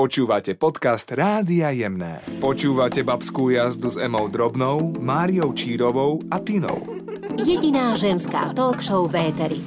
Počúvate podcast Rádia Jemné. Počúvate babskú jazdu s Emou Drobnou, Máriou Čírovou a Tinou. Jediná ženská talk show Véteri.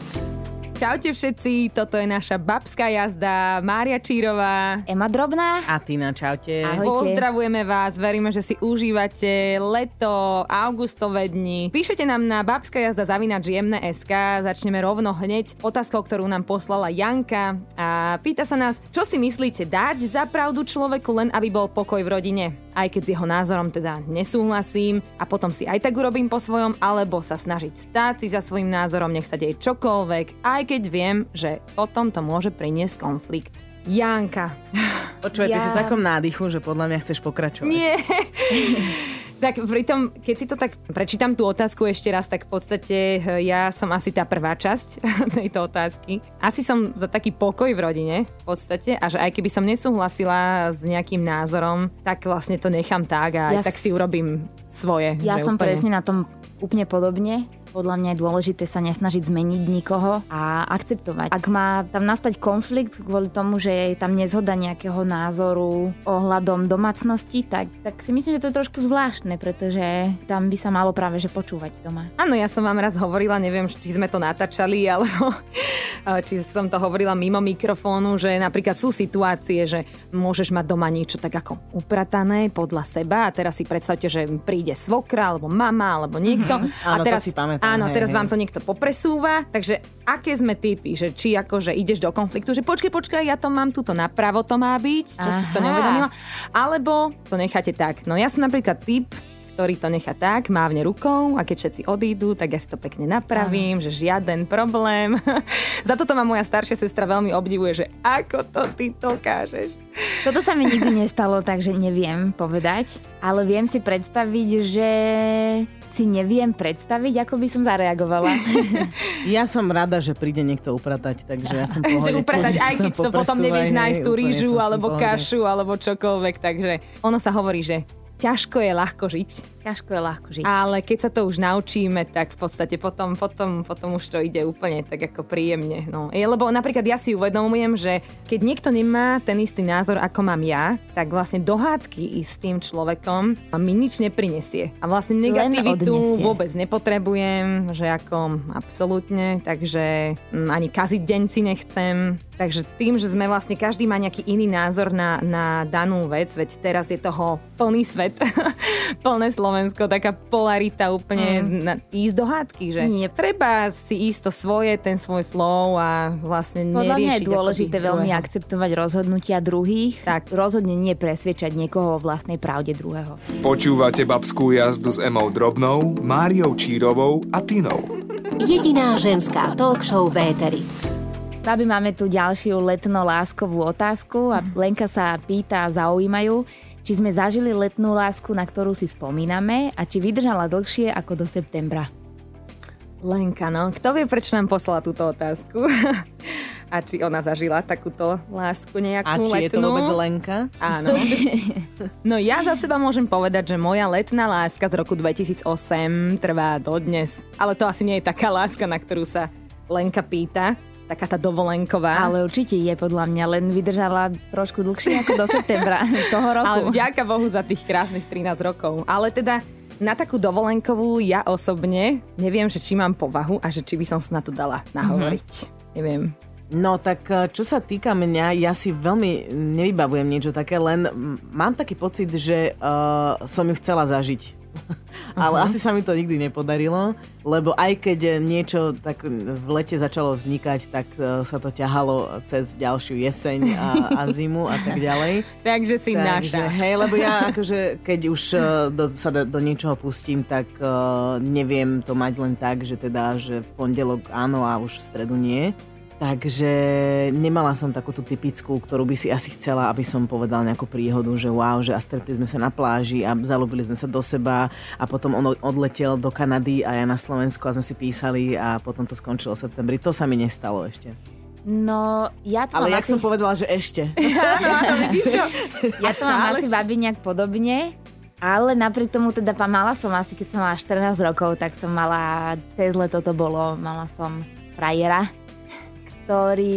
Čaute všetci, toto je naša babská jazda, Mária Čírová. Ema Drobná. A Tina, čaute. Ahojte. Pozdravujeme vás, veríme, že si užívate leto, augustové dni. Píšete nám na babská jazda zavinač SK, začneme rovno hneď otázkou, ktorú nám poslala Janka a pýta sa nás, čo si myslíte dať za pravdu človeku len aby bol pokoj v rodine? Aj keď s jeho názorom teda nesúhlasím a potom si aj tak urobím po svojom, alebo sa snažiť stáť si za svojim názorom, nech sa deje čokoľvek, aj keď viem, že potom to môže priniesť konflikt. Janka. Počúvaj, ty Ja- si v takom nádychu, že podľa mňa chceš pokračovať. Nie. tak pritom, keď si to tak prečítam tú otázku ešte raz, tak v podstate eh, ja som asi tá prvá časť tejto otázky. Asi som za taký pokoj v rodine v podstate a že aj keby som nesúhlasila s nejakým názorom, tak vlastne to nechám tak a Ja tak si urobím svoje. Ja som úplne. presne na tom úplne podobne. Podľa mňa je dôležité sa nesnažiť zmeniť nikoho a akceptovať. Ak má tam nastať konflikt kvôli tomu, že je tam nezhoda nejakého názoru ohľadom domácnosti, tak, tak si myslím, že to je trošku zvláštne, pretože tam by sa malo práve že počúvať doma. Áno, ja som vám raz hovorila, neviem, či sme to natáčali, alebo či som to hovorila mimo mikrofónu, že napríklad sú situácie, že môžeš mať doma niečo tak ako upratané podľa seba a teraz si predstavte, že príde svokra, alebo mama, alebo niekto. a Áno, to teraz, si pamätám, Áno, hej, teraz hej. vám to niekto popresúva, takže aké sme typy, že či akože ideš do konfliktu, že počkaj, počkaj, ja to mám tuto napravo, to má byť, čo si to Aha. neuvedomila, alebo to necháte tak. No ja som napríklad typ, ktorý to nechá tak, mávne rukou a keď všetci odídu, tak ja si to pekne napravím, že žiaden problém. Za toto ma moja staršia sestra veľmi obdivuje, že ako to ty dokážeš. Toto sa mi nikdy nestalo, takže neviem povedať, ale viem si predstaviť, že si neviem predstaviť, ako by som zareagovala. Ja som rada, že príde niekto upratať, takže ja som v že pohode. upratať, aj keď to potom nevieš nájsť tú rýžu, alebo pohode. kašu, alebo čokoľvek, takže ono sa hovorí, že ťažko je ľahko žiť, Ťažko je ľahko žiť. ale keď sa to už naučíme, tak v podstate potom, potom, potom už to ide úplne tak ako príjemne. No. Lebo napríklad ja si uvedomujem, že keď niekto nemá ten istý názor, ako mám ja, tak vlastne dohádky ísť s tým človekom mi nič neprinesie. A vlastne negativitu vôbec nepotrebujem, že ako absolútne, takže mm, ani kaziť deň si nechcem. Takže tým, že sme vlastne každý má nejaký iný názor na, na danú vec, veď teraz je toho plný svet, plné Slovensko, taká polarita úplne mm. na, ísť do hádky, že Nie. treba si ísť to svoje, ten svoj flow a vlastne Podľa mňa je neriešiť dôležité veľmi druhého. akceptovať rozhodnutia druhých. Tak. Rozhodne nie presviečať niekoho o vlastnej pravde druhého. Počúvate babskú jazdu s Emou Drobnou, Máriou Čírovou a Tinou. Jediná ženská talk show Véteri. Babi, máme tu ďalšiu letno-láskovú otázku a Lenka sa pýta, zaujímajú, či sme zažili letnú lásku, na ktorú si spomíname a či vydržala dlhšie ako do septembra. Lenka, no. Kto vie, prečo nám poslala túto otázku? a či ona zažila takúto lásku nejakú A či je to letnú? vôbec Lenka? Áno. No ja za seba môžem povedať, že moja letná láska z roku 2008 trvá dodnes. Ale to asi nie je taká láska, na ktorú sa Lenka pýta. Taká tá dovolenková. Ale určite je podľa mňa, len vydržala trošku dlhšie ako do septembra toho roku. Ale vďaka Bohu za tých krásnych 13 rokov. Ale teda na takú dovolenkovú ja osobne neviem, že či mám povahu a že či by som sa na to dala nahovoriť. Neviem. No tak eh, čo sa týka mňa, ja si veľmi nevybavujem niečo také, len mám taký pocit, že uh, som ju chcela zažiť. Ale asi sa mi to nikdy nepodarilo, lebo aj keď niečo tak v lete začalo vznikať, tak eh, sa to ťahalo cez ďalšiu jeseň a, a zimu a tak ďalej. Takže si Takže, naša. hej, lebo ja akože, keď už eh, do, sa do, do niečoho pustím, tak uh, neviem to mať len tak, že teda, že v pondelok áno a už v stredu nie. Takže nemala som takú tú typickú, ktorú by si asi chcela, aby som povedala nejakú príhodu, že wow, že a stretli sme sa na pláži a zalúbili sme sa do seba a potom on odletel do Kanady a ja na Slovensku a sme si písali a potom to skončilo v septembri. To sa mi nestalo ešte. No, ja to Ale mám jak asi, som povedala, že ešte. ja to mám asi babi nejak podobne. Ale napriek tomu teda mala som asi, keď som mala 14 rokov, tak som mala, cez leto to bolo, mala som frajera, ktorý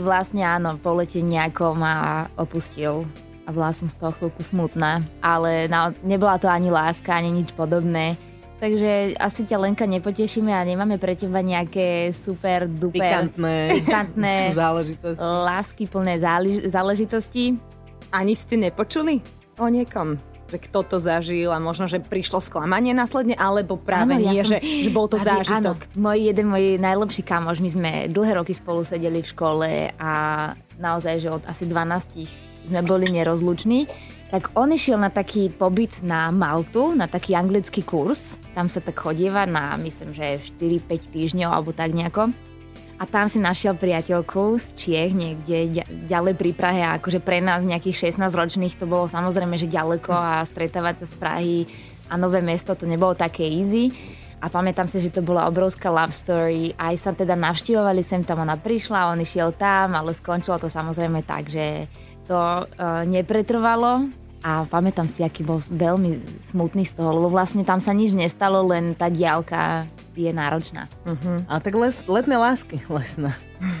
vlastne áno, po lete nejako ma opustil a bola som z toho chvíľku smutná, ale na, nebola to ani láska, ani nič podobné. Takže asi ťa Lenka nepotešíme a nemáme pre teba nejaké super, duper, Pikantné, pikantné záležitosti. lásky plné zálež- záležitosti. Ani ste nepočuli o niekom? Že kto to zažil a možno, že prišlo sklamanie následne, alebo práve Áno, ja nie, som- že, že bol to Aby- zážitok. Áno, môj jeden môj najlepší kamoš, my sme dlhé roky spolu sedeli v škole a naozaj, že od asi 12 sme boli nerozluční. Tak on išiel na taký pobyt na Maltu, na taký anglický kurz. Tam sa tak chodieva na, myslím, že 4-5 týždňov alebo tak nejako. A tam si našiel priateľku z Čiech, niekde ďa- ďalej pri Prahe. A akože pre nás nejakých 16 ročných to bolo samozrejme, že ďaleko a stretávať sa z Prahy a nové mesto to nebolo také easy. A pamätám si, že to bola obrovská love story. Aj sa teda navštívovali sem tam, ona prišla, on išiel tam, ale skončilo to samozrejme tak, že to uh, nepretrvalo. A pamätám si, aký bol veľmi smutný z toho, lebo vlastne tam sa nič nestalo, len tá diálka je náročná. A tak les, letné lásky, lesné.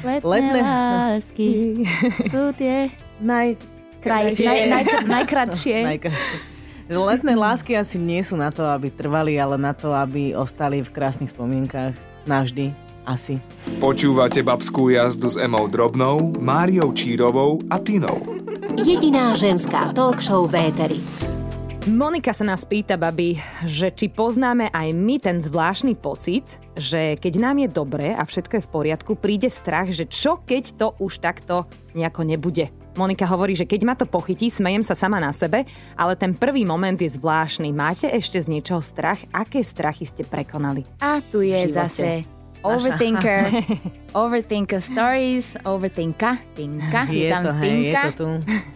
Letné, Letné- lásky sú tie Naj, naj, naj, najkratšie. Najkrajšie. Že letné lásky asi nie sú na to, aby trvali, ale na to, aby ostali v krásnych spomienkach navždy. Asi. Počúvate babskú jazdu s Emou Drobnou, Máriou Čírovou a Tinou. Jediná ženská talk show v éteri. Monika sa nás pýta, babi, že či poznáme aj my ten zvláštny pocit, že keď nám je dobré a všetko je v poriadku, príde strach, že čo keď to už takto nejako nebude. Monika hovorí, že keď ma to pochytí, smejem sa sama na sebe, ale ten prvý moment je zvláštny. Máte ešte z niečoho strach? Aké strachy ste prekonali? A tu je zase overthinker, overthinker stories, overthinka, tinka, je, Je tam to, hej, je tinka. to tu.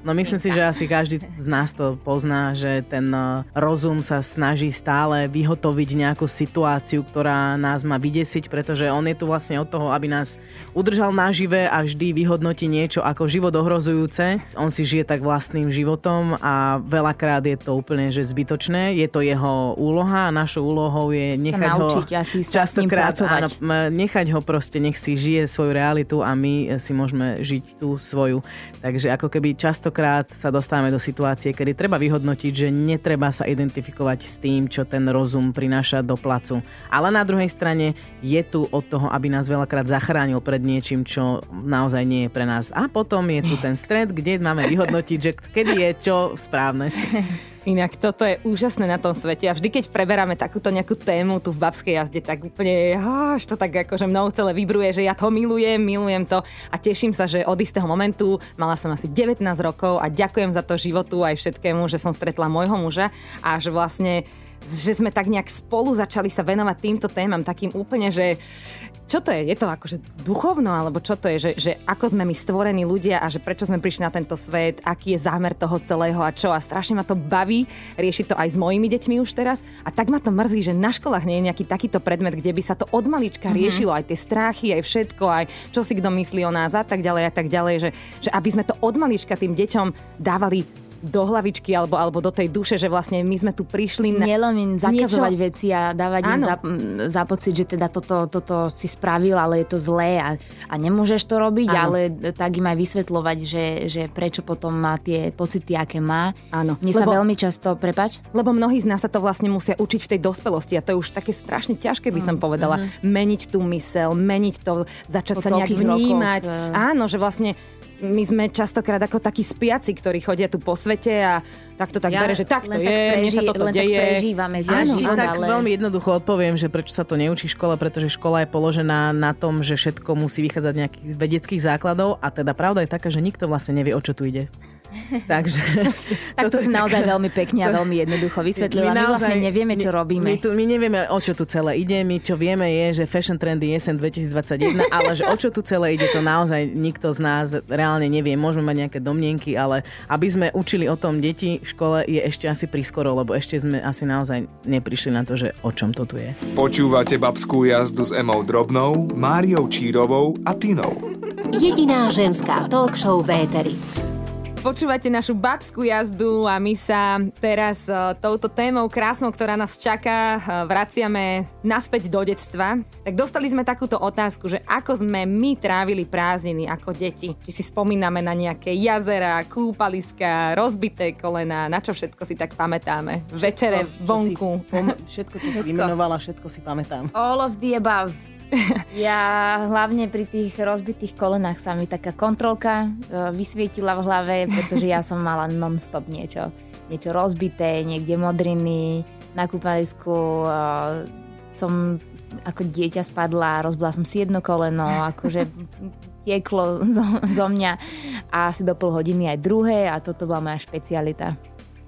No myslím si, že asi každý z nás to pozná, že ten uh, rozum sa snaží stále vyhotoviť nejakú situáciu, ktorá nás má vydesiť, pretože on je tu vlastne od toho, aby nás udržal nažive a vždy vyhodnotí niečo ako život ohrozujúce. On si žije tak vlastným životom a veľakrát je to úplne že zbytočné. Je to jeho úloha a našou úlohou je nechať ho naučiť asi sa častokrát áno, nechať ho proste, nech si žije svoju realitu a my si môžeme žiť tú svoju. Takže ako keby častokrát sa dostávame do situácie, kedy treba vyhodnotiť, že netreba sa identifikovať s tým, čo ten rozum prináša do placu. Ale na druhej strane je tu od toho, aby nás veľakrát zachránil pred niečím, čo naozaj nie je pre nás. A potom je tu ten stred, kde máme vyhodnotiť, že kedy je čo správne. Inak toto je úžasné na tom svete a vždy, keď preberáme takúto nejakú tému tu v babskej jazde, tak úplne až to tak akože mnou celé vybruje, že ja to milujem, milujem to a teším sa, že od istého momentu mala som asi 19 rokov a ďakujem za to životu aj všetkému, že som stretla môjho muža a že vlastne že sme tak nejak spolu začali sa venovať týmto témam, takým úplne, že čo to je? Je to akože duchovno, alebo čo to je? Že, že ako sme my stvorení ľudia a že prečo sme prišli na tento svet, aký je zámer toho celého a čo. A strašne ma to baví riešiť to aj s mojimi deťmi už teraz. A tak ma to mrzí, že na školách nie je nejaký takýto predmet, kde by sa to od malička mm-hmm. riešilo, aj tie strachy, aj všetko, aj čo si kto myslí o nás a tak ďalej a tak ďalej. Že, že aby sme to od malička tým deťom dávali do hlavičky alebo, alebo do tej duše, že vlastne my sme tu prišli na... Nielen im zakazovať niečo- veci a dávať im Áno. za, za pocit, že teda toto, toto si spravil, ale je to zlé a, a nemôžeš to robiť, Áno. ale tak im aj vysvetľovať, že, že prečo potom má tie pocity, aké má. Áno, Mne sa lebo- veľmi často, prepač, Lebo mnohí z nás sa to vlastne musia učiť v tej dospelosti a to je už také strašne ťažké, by som Mm, povedala. Meniť tú mysel, meniť to, začať Po sa nejak vnímať. eh. Áno, že vlastne my sme častokrát ako takí spiaci, ktorí chodia tu po svete a tak to tak Ja bere, že tak to je, tak mne sa preži- toto len tak deje. prežívame Ja Áno, život, tak ale- veľmi jednoducho odpoviem, že prečo sa to neučí v škole, pretože škola je položená na tom, že všetko musí vychádzať z nejakých vedeckých základov a teda pravda je taká, že nikto vlastne nevie, o čo tu ide. Takže... tak to si je naozaj taká- veľmi pekne a veľmi jednoducho vysvetlila. My, vlastne nevieme, čo my, robíme. My, tu, my nevieme, o čo tu celé ide. My čo vieme je, že fashion trendy jesen 2021, ale že o čo tu celé ide, to naozaj nikto z nás reálne nevie. Môžeme mať nejaké domnienky, ale aby sme učili o tom deti v škole je ešte asi prískoro, lebo ešte sme asi naozaj neprišli na to, že o čom to tu je. Počúvate babskú jazdu s Emou Drobnou, Máriou Čírovou a Tinou. Jediná ženská talk show v éteri. Počúvate našu babskú jazdu a my sa teraz uh, touto témou krásnou, ktorá nás čaká, uh, vraciame naspäť do detstva. Tak dostali sme takúto otázku, že ako sme my trávili prázdniny ako deti. Či si spomíname na nejaké jazera, kúpaliska, rozbité kolena, na čo všetko si tak pamätáme. Večere Všetko, čo vonku. Si, všetko, čo si vymenovala, všetko si pamätám. All of the above. Ja hlavne pri tých rozbitých kolenách sa mi taká kontrolka e, vysvietila v hlave, pretože ja som mala non-stop niečo, niečo rozbité, niekde modriny, na kúpalisku e, som ako dieťa spadla, rozbila som si jedno koleno, akože tieklo zo, zo mňa a asi do pol hodiny aj druhé a toto bola moja špecialita.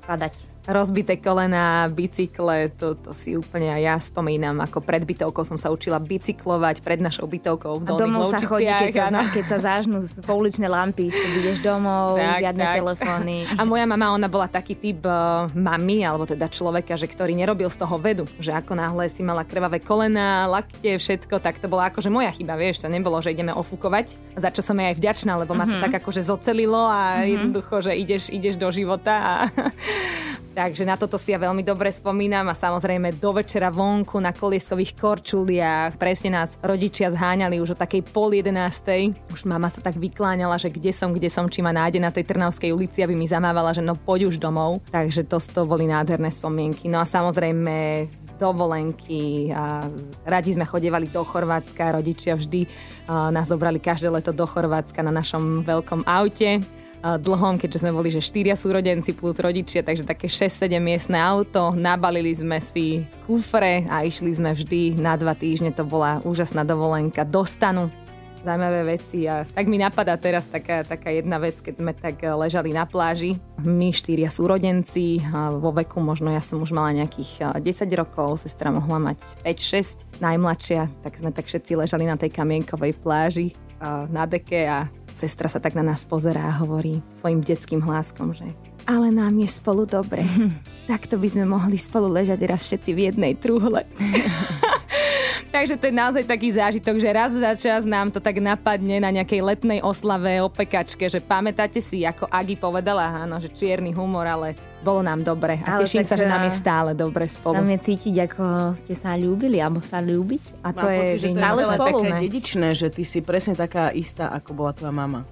Padať. Rozbité kolena, bicykle, to, to si úplne aj ja spomínam, ako pred bytovkou som sa učila bicyklovať, pred našou bytovkou v A Dolných domov sa chodí, keď sa, áno. keď sa zážnú z pouličné lampy, ideš domov, Tak, žiadne tak. telefóny. A moja mama, ona bola taký typ uh, mami, alebo teda človeka, že ktorý nerobil z toho vedu. Že ako náhle si mala krvavé kolena, lakte, všetko, tak to bola akože moja chyba, vieš, to nebolo, že ideme ofúkovať, za čo som jej aj vďačná, lebo ma to Mhm. tak akože zocelilo a jednoducho, že ideš, ideš do života a Takže na toto si ja veľmi dobre spomínam a samozrejme do večera vonku na kolieskových korčuliach. Presne nás rodičia zháňali už o takej pol jedenástej. Už mama sa tak vykláňala, že kde som, kde som, či ma nájde na tej Trnavskej ulici, aby mi zamávala, že no poď už domov. Takže to, to boli nádherné spomienky. No a samozrejme dovolenky a radi sme chodievali do Chorvátska, rodičia vždy nás zobrali každé leto do Chorvátska na našom veľkom aute dlhom, keďže sme boli, že štyria súrodenci plus rodičia, takže také 6-7 miestne auto. Nabalili sme si kufre a išli sme vždy na dva týždne. To bola úžasná dovolenka do stanu. Zaujímavé veci a tak mi napadá teraz taká, taká jedna vec, keď sme tak eh, ležali na pláži. My štyria súrodenci, a vo veku možno ja som už mala nejakých eh, 10 rokov, sestra mohla mať 5-6, najmladšia, tak sme tak všetci ležali na tej kamienkovej pláži na deke a sestra sa tak na nás pozerá a hovorí svojim detským hláskom, že ale nám je spolu dobre. Takto by sme mohli spolu ležať raz všetci v jednej trúhle. Takže to je naozaj taký zážitok, že raz za čas nám to tak napadne na nejakej letnej oslave o pekačke, že pamätáte si, ako Agi povedala, áno, že čierny humor, ale bolo nám dobre a Ale teším sa, že nám je eh, stále dobre spolu. Tam je cítiť, ako ste sa ľúbili, alebo sa ľúbiť. A to Mám je pocit, že to je spolu. také ne? dedičné, že ty si presne taká istá, ako bola tvoja mama.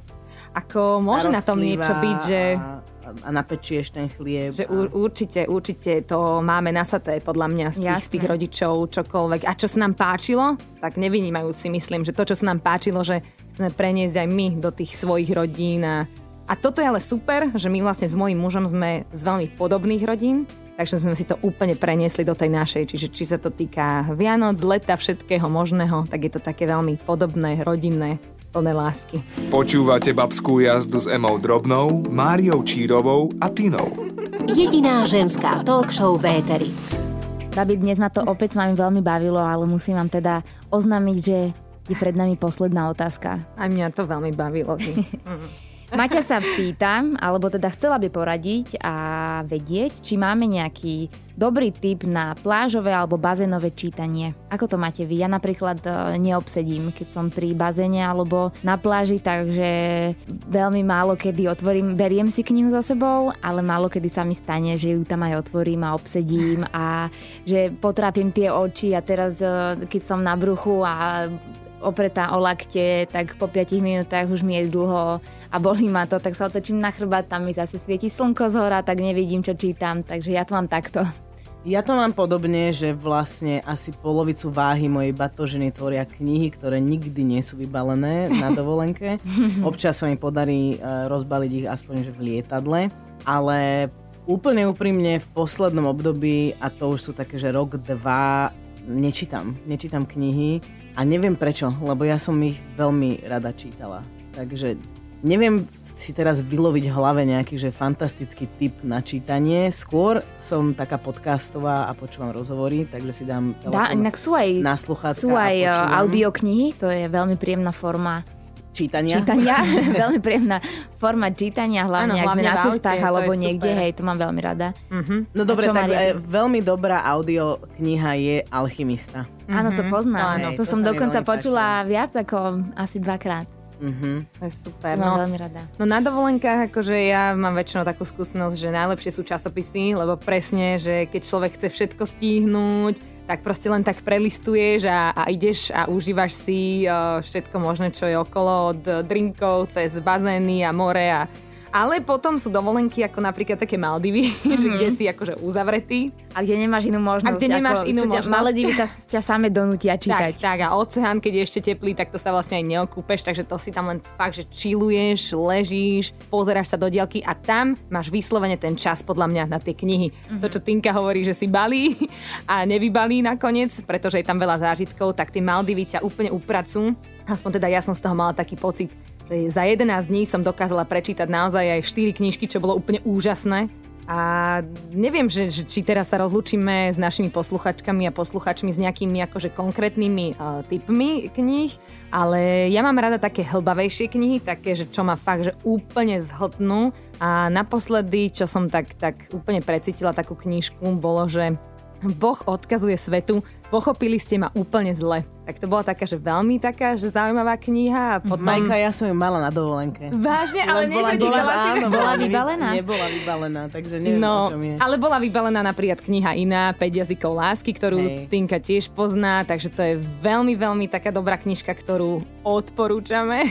Ako môže na tom niečo byť, že... A, a napečieš ten chlieb. Že a... ur, určite, určite to máme nasaté podľa mňa z tých, z tých rodičov, čokoľvek. A čo sa nám páčilo, tak nevynímajúci myslím, že to, čo sa nám páčilo, že chceme preniesť aj my do tých svojich rodín. A, a toto je ale super, že my vlastne s mojím mužom sme z veľmi podobných rodín, takže sme si to úplne preniesli do tej našej. Čiže či sa to týka Vianoc, leta, všetkého možného, tak je to také veľmi podobné, rodinné, plné lásky. Počúvate babskú jazdu s Emou Drobnou, Máriou Čírovou a Tinou. Jediná ženská talk show v éteri. Babi, dnes ma to opäť s vami veľmi bavilo, ale musím vám teda oznámiť, že je pred nami posledná otázka. A mňa to veľmi bavilo dnes. Maťa sa pýta, alebo teda chcela by poradiť a vedieť, či máme nejaký dobrý tip na plážové alebo bazénové čítanie. Ako to máte vy? Ja napríklad e, neobsedím, keď som pri bazéne alebo na pláži, takže veľmi málo kedy otvorím, beriem si knihu so sebou, ale málo kedy sa mi stane, že ju tam aj otvorím a obsedím a že potrápim tie oči a teraz, e, keď som na bruchu a opretá o lakte, tak po 5 minútach už mi je dlho a bolí ma to, tak sa otočím na chrbát, tam mi zase svieti slnko z hora, tak nevidím, čo čítam, takže ja to mám takto. Ja to mám podobne, že vlastne asi polovicu váhy mojej batožiny tvoria knihy, ktoré nikdy nie sú vybalené na dovolenke. Občas sa mi podarí e, rozbaliť ich aspoň že v lietadle, ale úplne úprimne v poslednom období, a to už sú také, že rok, dva, nečítam. Nečítam knihy a neviem prečo, lebo ja som ich veľmi rada čítala. Takže Neviem si teraz vyloviť v hlave nejaký že fantastický tip na čítanie. Skôr som taká podcastová a počúvam rozhovory, takže si dám Dá, inak sú aj, na sú aj a e, audioknihy, to je veľmi príjemná forma čítania. čítania, veľmi príjemná forma čítania, hlavne Áno, ak sme hlavne na aute, cestách alebo super. niekde, hej, to mám veľmi rada. No dobre, tak Maria? e, veľmi dobrá audio kniha je Alchymista. Áno, to poznám. Hej, to, to som dokonca počula viac ako asi dvakrát. To je super. Mám No, veľmi rada. no na dovolenkách, akože ja mám väčšinou takú skúsenosť, že najlepšie sú časopisy, lebo presne, že keď človek chce všetko stihnúť, tak proste len tak prelistuješ a, a ideš a užívaš si uh, všetko možné, čo je okolo, od drinkov cez bazény a more a ale potom sú dovolenky ako napríklad také Maldivy, mm-hmm. že kde si akože uzavretý. A kde nemáš inú možnosť. A kde nemáš inú čo ťa- možnosť. Maledivy ťa, ťa same donútia čítať. Tak, tak a oceán, keď je ešte teplý, tak to sa vlastne aj neokúpeš, takže to si tam len fakt, že chilluješ, ležíš, pozeráš sa do diaľky a tam máš vyslovene ten čas podľa mňa na tie knihy. Mm-hmm. To, čo Tinka hovorí, že si balí a nevybalí nakoniec, pretože je tam veľa zážitkov, tak tie Maldivy ťa úplne upracujú. Aspoň teda ja som z toho mala taký pocit, za 11 dní som dokázala prečítať naozaj aj 4 knižky, čo bolo úplne úžasné. A neviem, že, že, či teraz sa rozlúčime s našimi posluchačkami a posluchačmi s nejakými akože konkrétnymi uh, typmi kníh, ale ja mám rada také hlbavejšie knihy, také, že čo ma fakt, že úplne zhltnú. A naposledy, čo som tak, tak úplne precítila takú knižku, bolo, že Boh odkazuje svetu, pochopili ste ma úplne zle. Tak to bola taká, že veľmi taká, že zaujímavá kniha a potom... Majka, ja som ju mala na dovolenke. Vážne, ale Len bola, bola, áno, Bola vybalená? Nebola vybalená, takže neviem, o No, čom je. ale bola vybalená napríklad kniha iná, 5 jazykov lásky, ktorú Hej. Tinka tiež pozná, takže to je veľmi, veľmi taká dobrá knižka, ktorú odporúčame.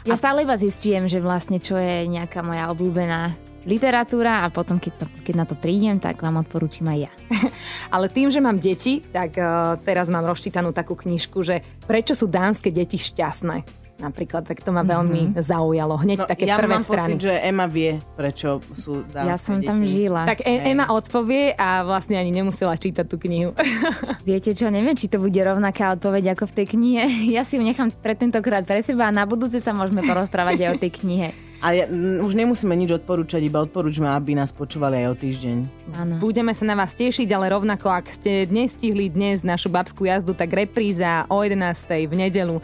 Ja stále iba zistujem, že vlastne čo je nejaká moja obľúbená literatúra a potom, keď, to, keď na to prídem, tak vám odporúčam aj ja. Ale tým, že mám deti, tak uh, teraz mám rozčítanú takú knižku, že prečo sú dánske deti šťastné. Napríklad, tak to ma veľmi mm-hmm. zaujalo. Hneď No, také ja prvé mám strany. pocit, že Emma vie, prečo sú dánske Ja som deti. tam žila. Tak e- Ema odpovie a vlastne ani nemusela čítať tú knihu. Viete čo, neviem, či to bude rovnaká odpoveď ako v tej knihe. Ja si ju nechám pre tentokrát pre seba a na budúce sa môžeme porozprávať aj o tej knihe. A ja, m, už nemusíme nič odporúčať, iba odporúčame, aby nás počúvali aj o týždeň. Áno. Budeme sa na vás tešiť, ale rovnako, ak ste dnes stihli dnes našu babskú jazdu, tak repríza o 11. v nedelu.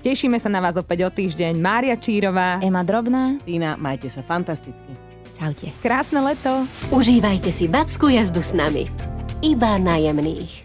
Tešíme sa na vás opäť o týždeň. Mária Čírová. Ema Drobná, Týna, majte sa fantasticky. čaute. Krásne leto. Užívajte si babskú jazdu s nami. Iba na jemných.